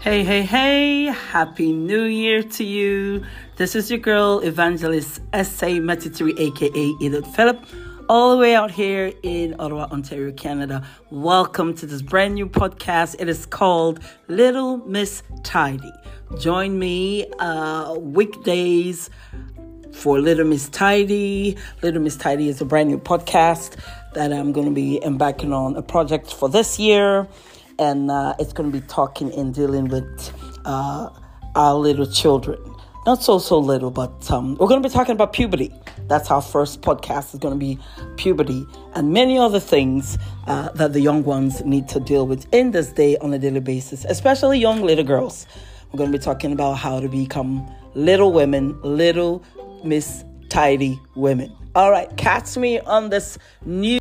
Hey, hey, hey, Happy New Year to you. This is your girl, Evangelist Ese Metitiri, aka Edith Phillip, all the way out here in Ottawa, Ontario, Canada. Welcome to this brand new podcast. It is called Little Miss Tidy. Join me uh, weekdays for Little Miss Tidy. Little Miss Tidy is a brand new podcast that I'm going to be embarking on a project for this year and uh, it's going to be talking and dealing with uh, our little children. Not so so little, but um, we're going to be talking about puberty. That's our first podcast. is going to be puberty and many other things uh, that the young ones need to deal with in this day on a daily basis, especially young little girls. We're going to be talking about how to become little women, little Miss Tidy women. All right, catch me on this new.